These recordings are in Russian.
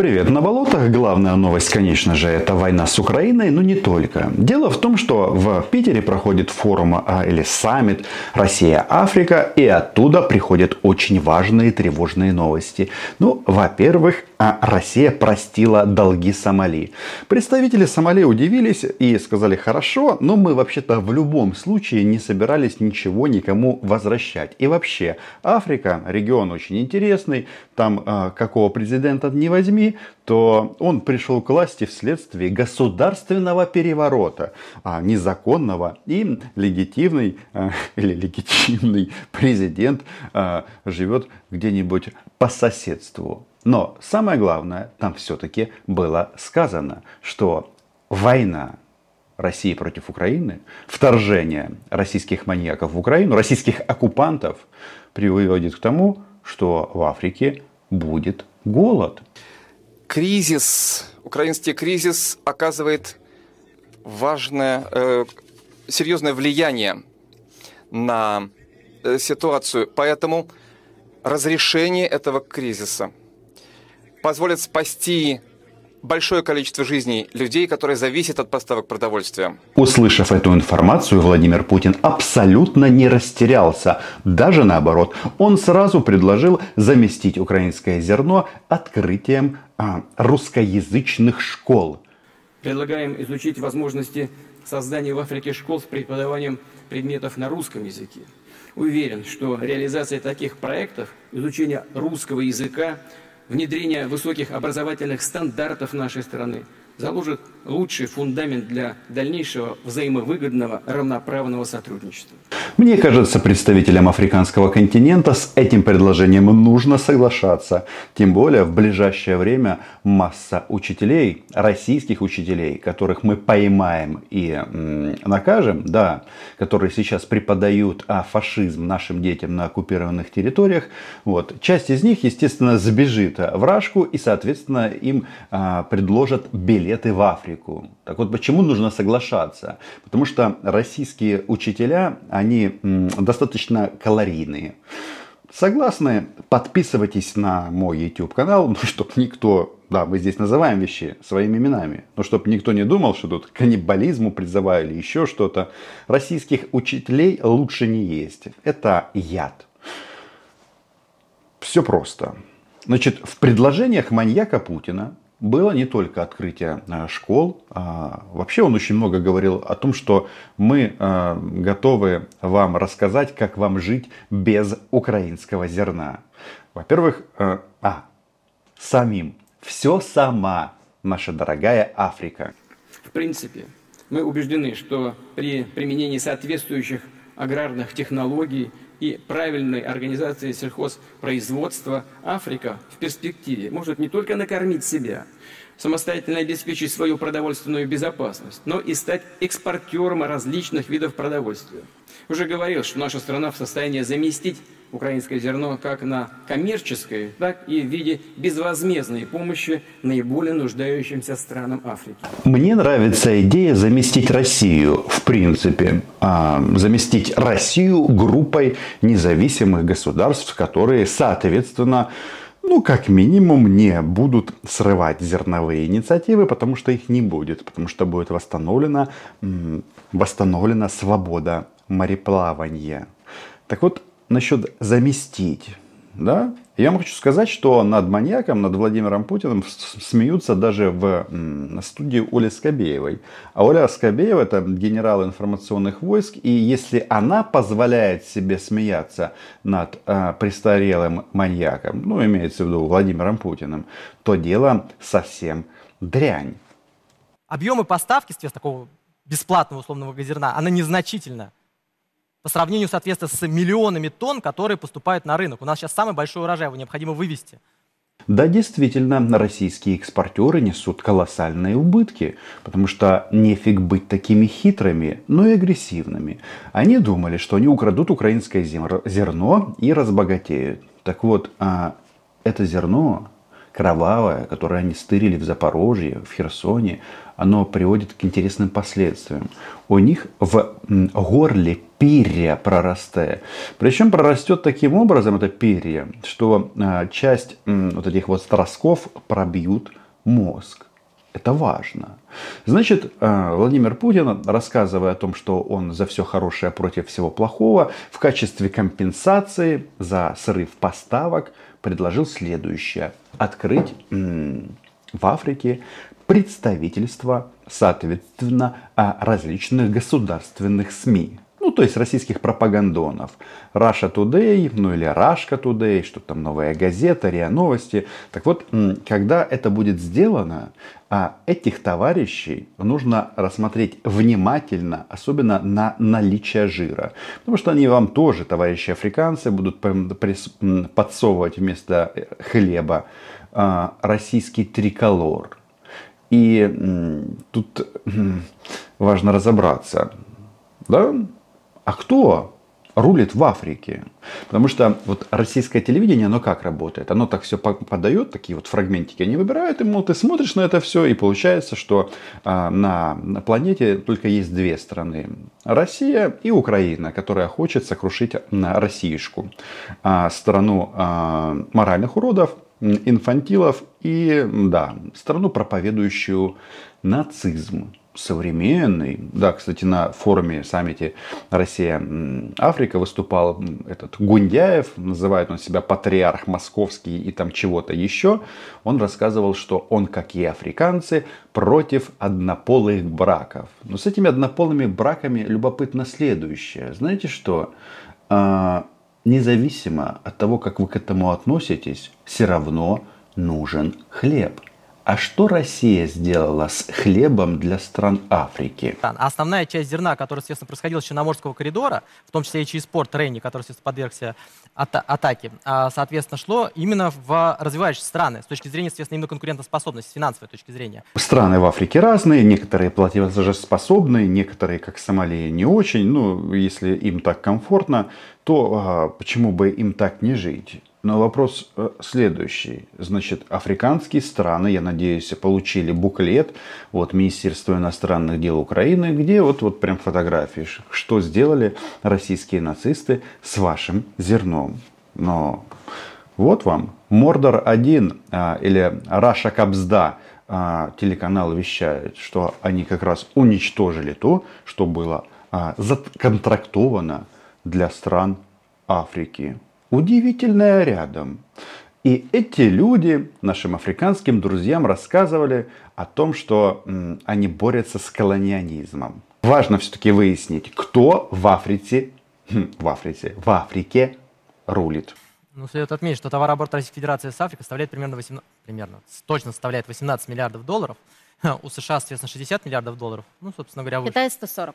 Привет на болотах. Главная новость, конечно же, это война с Украиной, но не только. Дело в том, что в Питере проходит форум а, или саммит Россия-Африка, и оттуда приходят очень важные тревожные новости. Ну, во-первых, а, Россия простила долги Сомали. Представители Сомали удивились и сказали, хорошо, но мы вообще-то в любом случае не собирались ничего никому возвращать. И вообще, Африка, регион очень интересный, там а, какого президента не возьми, то он пришел к власти вследствие государственного переворота, а незаконного и легитимный э, или легитимный президент живет где-нибудь по соседству. Но самое главное, там все-таки было сказано, что война России против Украины, вторжение российских маньяков в Украину, российских оккупантов приводит к тому, что в Африке будет голод кризис, украинский кризис оказывает важное, э, серьезное влияние на э, ситуацию. Поэтому разрешение этого кризиса позволит спасти большое количество жизней людей, которые зависят от поставок продовольствия. Услышав эту информацию, Владимир Путин абсолютно не растерялся. Даже наоборот, он сразу предложил заместить украинское зерно открытием а, русскоязычных школ. Предлагаем изучить возможности создания в Африке школ с преподаванием предметов на русском языке. Уверен, что реализация таких проектов, изучение русского языка внедрение высоких образовательных стандартов нашей страны заложит лучший фундамент для дальнейшего взаимовыгодного равноправного сотрудничества. Мне кажется, представителям африканского континента с этим предложением нужно соглашаться. Тем более в ближайшее время масса учителей, российских учителей, которых мы поймаем и м, накажем, да, которые сейчас преподают а, фашизм нашим детям на оккупированных территориях, вот, часть из них, естественно, сбежит в Рашку и, соответственно, им а, предложат билеты в Африку. Так вот, почему нужно соглашаться? Потому что российские учителя, они достаточно калорийные. Согласны? Подписывайтесь на мой YouTube канал, ну, чтобы никто, да, мы здесь называем вещи своими именами, но чтобы никто не думал, что тут каннибализму призываю или еще что-то. Российских учителей лучше не есть. Это яд. Все просто. Значит, в предложениях маньяка Путина было не только открытие э, школ. А вообще он очень много говорил о том, что мы э, готовы вам рассказать, как вам жить без украинского зерна. Во-первых, э, а, самим. Все сама, наша дорогая Африка. В принципе, мы убеждены, что при применении соответствующих аграрных технологий и правильной организации сельхозпроизводства Африка в перспективе может не только накормить себя, самостоятельно обеспечить свою продовольственную безопасность, но и стать экспортером различных видов продовольствия. Уже говорил, что наша страна в состоянии заместить украинское зерно как на коммерческой, так и в виде безвозмездной помощи наиболее нуждающимся странам Африки. Мне нравится идея заместить Россию, в принципе, а, заместить Россию группой независимых государств, которые, соответственно, ну, как минимум, не будут срывать зерновые инициативы, потому что их не будет, потому что будет восстановлена, восстановлена свобода мореплавания. Так вот, насчет заместить, да, я вам хочу сказать, что над маньяком, над Владимиром Путиным смеются даже в студии Оли Скобеевой. А Оля Скобеева это генерал информационных войск, и если она позволяет себе смеяться над э, престарелым маньяком, ну, имеется в виду Владимиром Путиным, то дело совсем дрянь. Объемы поставки, с такого бесплатного условного зерна, она незначительна по сравнению, соответственно, с миллионами тонн, которые поступают на рынок. У нас сейчас самый большой урожай, его необходимо вывести. Да, действительно, российские экспортеры несут колоссальные убытки, потому что нефиг быть такими хитрыми, но и агрессивными. Они думали, что они украдут украинское зерно и разбогатеют. Так вот, а это зерно кровавое, которое они стырили в Запорожье, в Херсоне, оно приводит к интересным последствиям. У них в горле перья прорастая. Причем прорастет таким образом это перья, что э, часть вот этих вот строков пробьют мозг. Это важно. Значит, э, Владимир Путин, рассказывая о том, что он за все хорошее против всего плохого, в качестве компенсации за срыв поставок предложил следующее. Открыть в Африке представительство, соответственно, различных государственных СМИ ну, то есть российских пропагандонов. Russia Today, ну или Рашка Today, что там новая газета, РИА Новости. Так вот, когда это будет сделано, а этих товарищей нужно рассмотреть внимательно, особенно на наличие жира. Потому что они вам тоже, товарищи африканцы, будут подсовывать вместо э, хлеба а, российский триколор. И тут важно разобраться, да, а кто рулит в Африке. Потому что вот российское телевидение, оно как работает? Оно так все подает, такие вот фрагментики они выбирают, и, мол, ты смотришь на это все, и получается, что а, на, на планете только есть две страны. Россия и Украина, которая хочет сокрушить на Россиюшку. А, страну а, моральных уродов, инфантилов и, да, страну, проповедующую нацизм современный. Да, кстати, на форуме саммите Россия-Африка выступал этот Гундяев, называет он себя патриарх московский и там чего-то еще. Он рассказывал, что он, как и африканцы, против однополых браков. Но с этими однополыми браками любопытно следующее. Знаете что? А, независимо от того, как вы к этому относитесь, все равно нужен хлеб. А что Россия сделала с хлебом для стран Африки? А основная часть зерна, которая, естественно, происходила с Черноморского коридора, в том числе и через порт Рейни, который, естественно, подвергся ата- атаке, а, соответственно, шло именно в развивающиеся страны с точки зрения, естественно, именно конкурентоспособности, с финансовой точки зрения. Страны в Африке разные, некоторые платежеспособные, некоторые, как Сомали, не очень. Ну, если им так комфортно, то а, почему бы им так не жить? Но вопрос э, следующий. Значит, африканские страны, я надеюсь, получили буклет от Министерства иностранных дел Украины, где вот, вот прям фотографии, что сделали российские нацисты с вашим зерном. Но вот вам Мордор-1 а, или Раша Кабзда а, телеканал вещает, что они как раз уничтожили то, что было законтрактовано для стран Африки удивительное рядом. И эти люди нашим африканским друзьям рассказывали о том, что м, они борются с колониализмом. Важно все-таки выяснить, кто в Африке, хм, в Африке, в Африке рулит. Ну, следует отметить, что товарооборот Российской Федерации с Африкой составляет примерно, 18, примерно точно составляет 18 миллиардов долларов. У США, соответственно, 60 миллиардов долларов. Ну, собственно говоря, выше. Китай 140.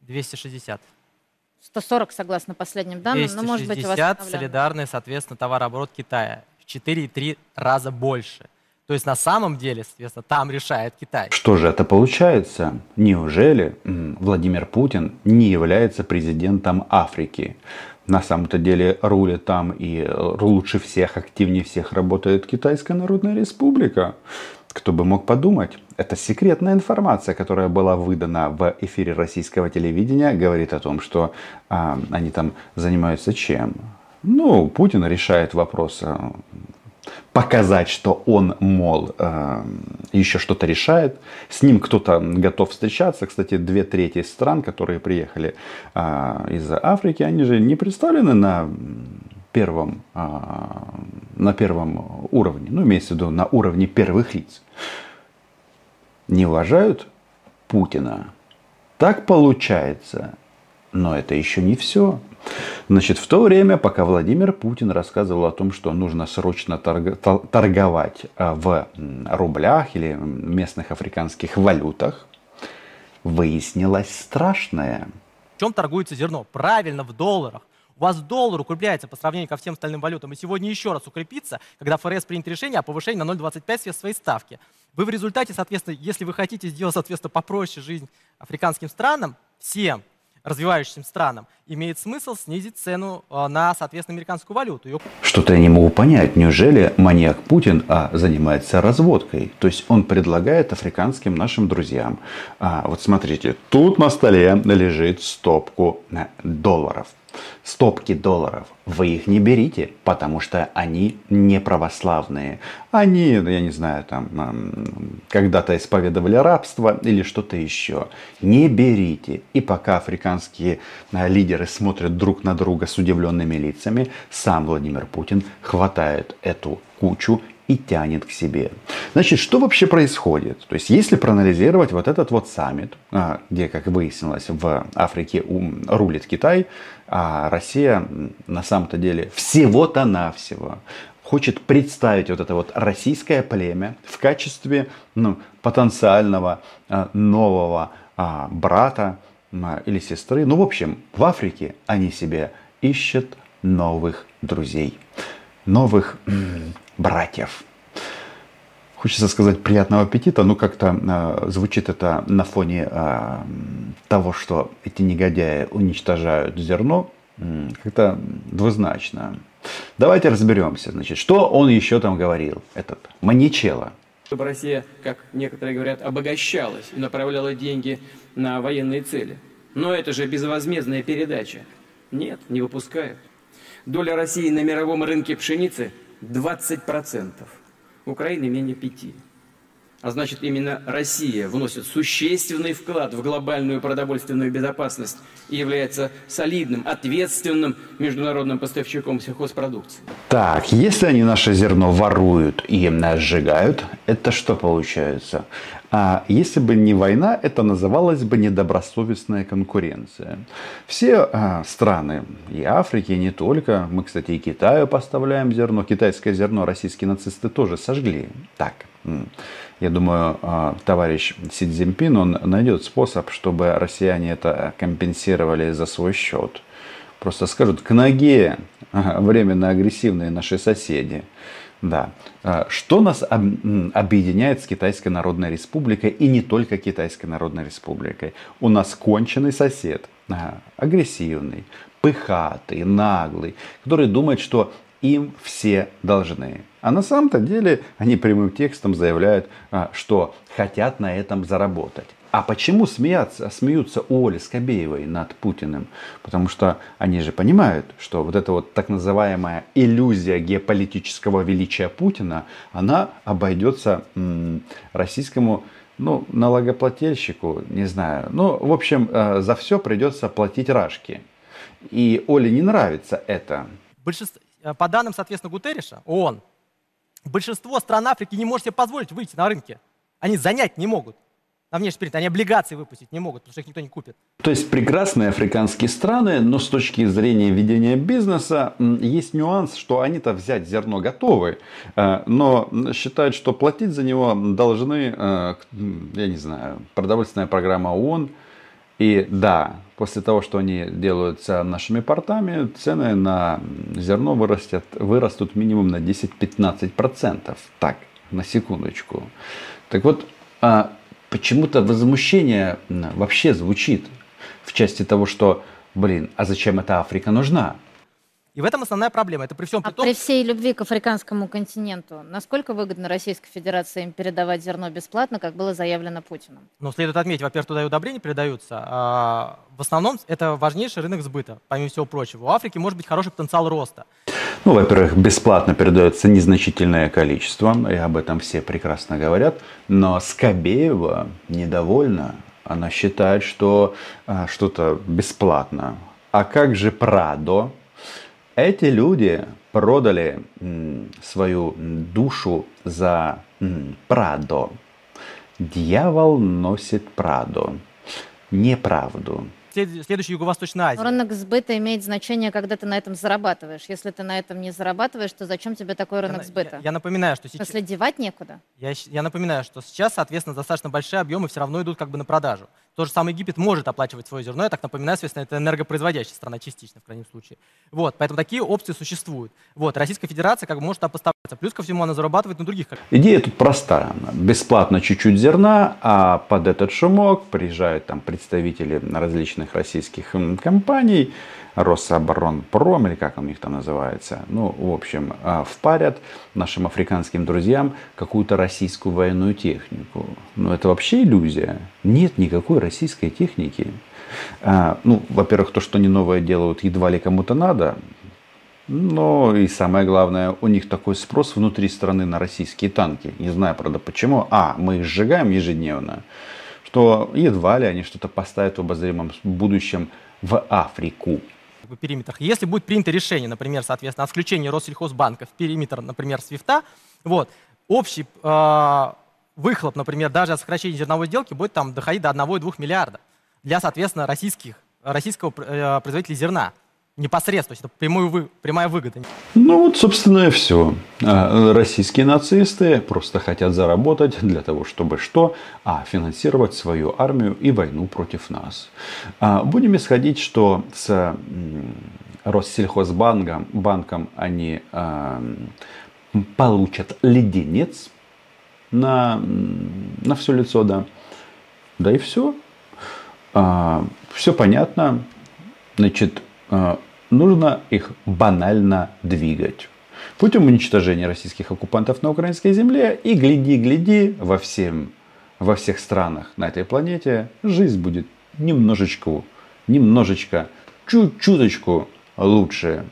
260. 140, согласно последним данным, 260, но, может быть, у солидарный, соответственно, товарооборот Китая. В 4,3 раза больше. То есть на самом деле, соответственно, там решает Китай. Что же это получается? Неужели Владимир Путин не является президентом Африки? На самом-то деле рулит там и лучше всех, активнее всех работает Китайская Народная Республика. Кто бы мог подумать? Это секретная информация, которая была выдана в эфире российского телевидения, говорит о том, что а, они там занимаются чем? Ну, Путин решает вопрос а, показать, что он, мол, э, еще что-то решает. С ним кто-то готов встречаться. Кстати, две трети стран, которые приехали э, из Африки, они же не представлены на первом, а, на первом уровне, ну, имеется в виду на уровне первых лиц, не уважают Путина. Так получается. Но это еще не все. Значит, в то время, пока Владимир Путин рассказывал о том, что нужно срочно торговать а, в рублях или местных африканских валютах, выяснилось страшное. В чем торгуется зерно? Правильно, в долларах у вас доллар укрепляется по сравнению ко всем остальным валютам, и сегодня еще раз укрепится, когда ФРС принят решение о повышении на 0,25 вес своей ставки. Вы в результате, соответственно, если вы хотите сделать, соответственно, попроще жизнь африканским странам, всем, развивающимся странам, имеет смысл снизить цену а, на, соответственно, американскую валюту. Что-то я не могу понять. Неужели маньяк Путин а, занимается разводкой? То есть он предлагает африканским нашим друзьям. А, вот смотрите, тут на столе лежит стопку э, долларов стопки долларов. Вы их не берите, потому что они не православные. Они, ну, я не знаю, там когда-то исповедовали рабство или что-то еще. Не берите. И пока африканские а, лидеры смотрят друг на друга с удивленными лицами, сам Владимир Путин хватает эту кучу и тянет к себе. Значит, что вообще происходит? То есть, если проанализировать вот этот вот саммит, а, где, как выяснилось, в Африке рулит Китай, а Россия на самом-то деле всего-то навсего хочет представить вот это вот российское племя в качестве ну, потенциального а, нового а, брата или сестры. Ну, в общем, в Африке они себе ищут новых друзей, новых братьев. Хочется сказать приятного аппетита, но как-то э, звучит это на фоне э, того, что эти негодяи уничтожают зерно, э, как-то двузначно. Давайте разберемся, значит, что он еще там говорил, этот Маничело. Чтобы Россия, как некоторые говорят, обогащалась и направляла деньги на военные цели. Но это же безвозмездная передача. Нет, не выпускают. Доля России на мировом рынке пшеницы 20%. Украины менее 5%. А значит, именно Россия вносит существенный вклад в глобальную продовольственную безопасность и является солидным, ответственным международным поставщиком сельхозпродукции. Так, если они наше зерно воруют и сжигают, это что получается? А если бы не война, это называлось бы недобросовестная конкуренция. Все а, страны и Африки, и не только, мы, кстати, и Китаю поставляем зерно, китайское зерно российские нацисты тоже сожгли. Так, я думаю, а, товарищ Си Цзиньпин, он найдет способ, чтобы россияне это компенсировали за свой счет. Просто скажут, к ноге временно агрессивные наши соседи. Да. А, что нас объединяет с Китайской Народной Республикой и не только Китайской Народной Республикой? У нас конченый сосед, а, агрессивный, пыхатый, наглый, который думает, что им все должны. А на самом-то деле они прямым текстом заявляют, а, что хотят на этом заработать. А почему смеяться, смеются у Оли Скобеевой над Путиным? Потому что они же понимают, что вот эта вот так называемая иллюзия геополитического величия Путина, она обойдется м, российскому ну, налогоплательщику, не знаю. Ну, в общем, э, за все придется платить рашки. И Оле не нравится это. Большинство, по данным, соответственно, Гутерриша, ООН, большинство стран Африки не может себе позволить выйти на рынки. Они занять не могут на внешний период. Они облигации выпустить не могут, потому что их никто не купит. То есть прекрасные африканские страны, но с точки зрения ведения бизнеса есть нюанс, что они-то взять зерно готовы, э, но считают, что платить за него должны, э, я не знаю, продовольственная программа ООН. И да, после того, что они делают с нашими портами, цены на зерно вырастят, вырастут минимум на 10-15%. Так, на секундочку. Так вот, а почему-то возмущение вообще звучит в части того, что, блин, а зачем эта Африка нужна? И в этом основная проблема. Это при всем при а том... при всей любви к африканскому континенту, насколько выгодно Российской Федерации им передавать зерно бесплатно, как было заявлено Путиным? Ну, следует отметить, во-первых, туда и удобрения передаются. А в основном это важнейший рынок сбыта, помимо всего прочего. У Африки может быть хороший потенциал роста. Ну, во-первых, бесплатно передается незначительное количество, и об этом все прекрасно говорят. Но Скобеева недовольна. Она считает, что а, что-то бесплатно. А как же Прадо? Эти люди продали свою душу за Прадо. Дьявол носит Прадо. Неправду следующей Юго-Восточной Азии. Рынок сбыта имеет значение, когда ты на этом зарабатываешь. Если ты на этом не зарабатываешь, то зачем тебе такой рынок я, сбыта? Я, я напоминаю, что сейчас... Если девать некуда? Я, я напоминаю, что сейчас, соответственно, достаточно большие объемы все равно идут как бы на продажу. То же самое Египет может оплачивать свое зерно. Я так напоминаю, соответственно, это энергопроизводящая страна частично, в крайнем случае. Вот, поэтому такие опции существуют. Вот, Российская Федерация как бы может поставляться. Плюс ко всему она зарабатывает на других. Идея тут простая. Бесплатно чуть-чуть зерна, а под этот шумок приезжают там представители различных российских компаний, Рособоронпром, или как он у них там называется, ну, в общем, а, впарят нашим африканским друзьям какую-то российскую военную технику. Ну, это вообще иллюзия. Нет никакой российской техники. А, ну, во-первых, то, что они новое делают, едва ли кому-то надо. Но и самое главное, у них такой спрос внутри страны на российские танки. Не знаю, правда, почему. А, мы их сжигаем ежедневно. Что едва ли они что-то поставят в обозримом будущем в Африку бы, периметрах. Если будет принято решение, например, соответственно, о включении Россельхозбанка в периметр, например, Свифта, вот, общий э, выхлоп, например, даже от сокращения зерновой сделки будет там доходить до 1,2 миллиарда для, соответственно, российских, российского э, производителя зерна непосредственно, то есть это прямую вы, прямая выгода. Ну вот, собственно, и все. А, российские нацисты просто хотят заработать для того, чтобы что? А, финансировать свою армию и войну против нас. А, будем исходить, что с Россельхозбанком банком они а, получат леденец на, на все лицо, да. Да и все. Все понятно. Значит, нужно их банально двигать путем уничтожения российских оккупантов на украинской земле. И гляди-гляди, во, всем, во всех странах на этой планете жизнь будет немножечко, немножечко, чуть-чуточку лучше.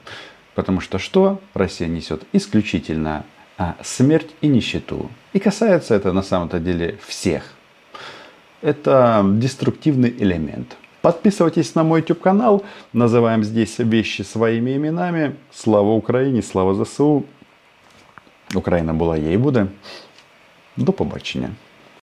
Потому что что? Россия несет исключительно а, смерть и нищету. И касается это на самом-то деле всех. Это деструктивный элемент. Подписывайтесь на мой YouTube канал. Называем здесь вещи своими именами. Слава Украине, слава ЗСУ. Україна була є і буде. До побачення.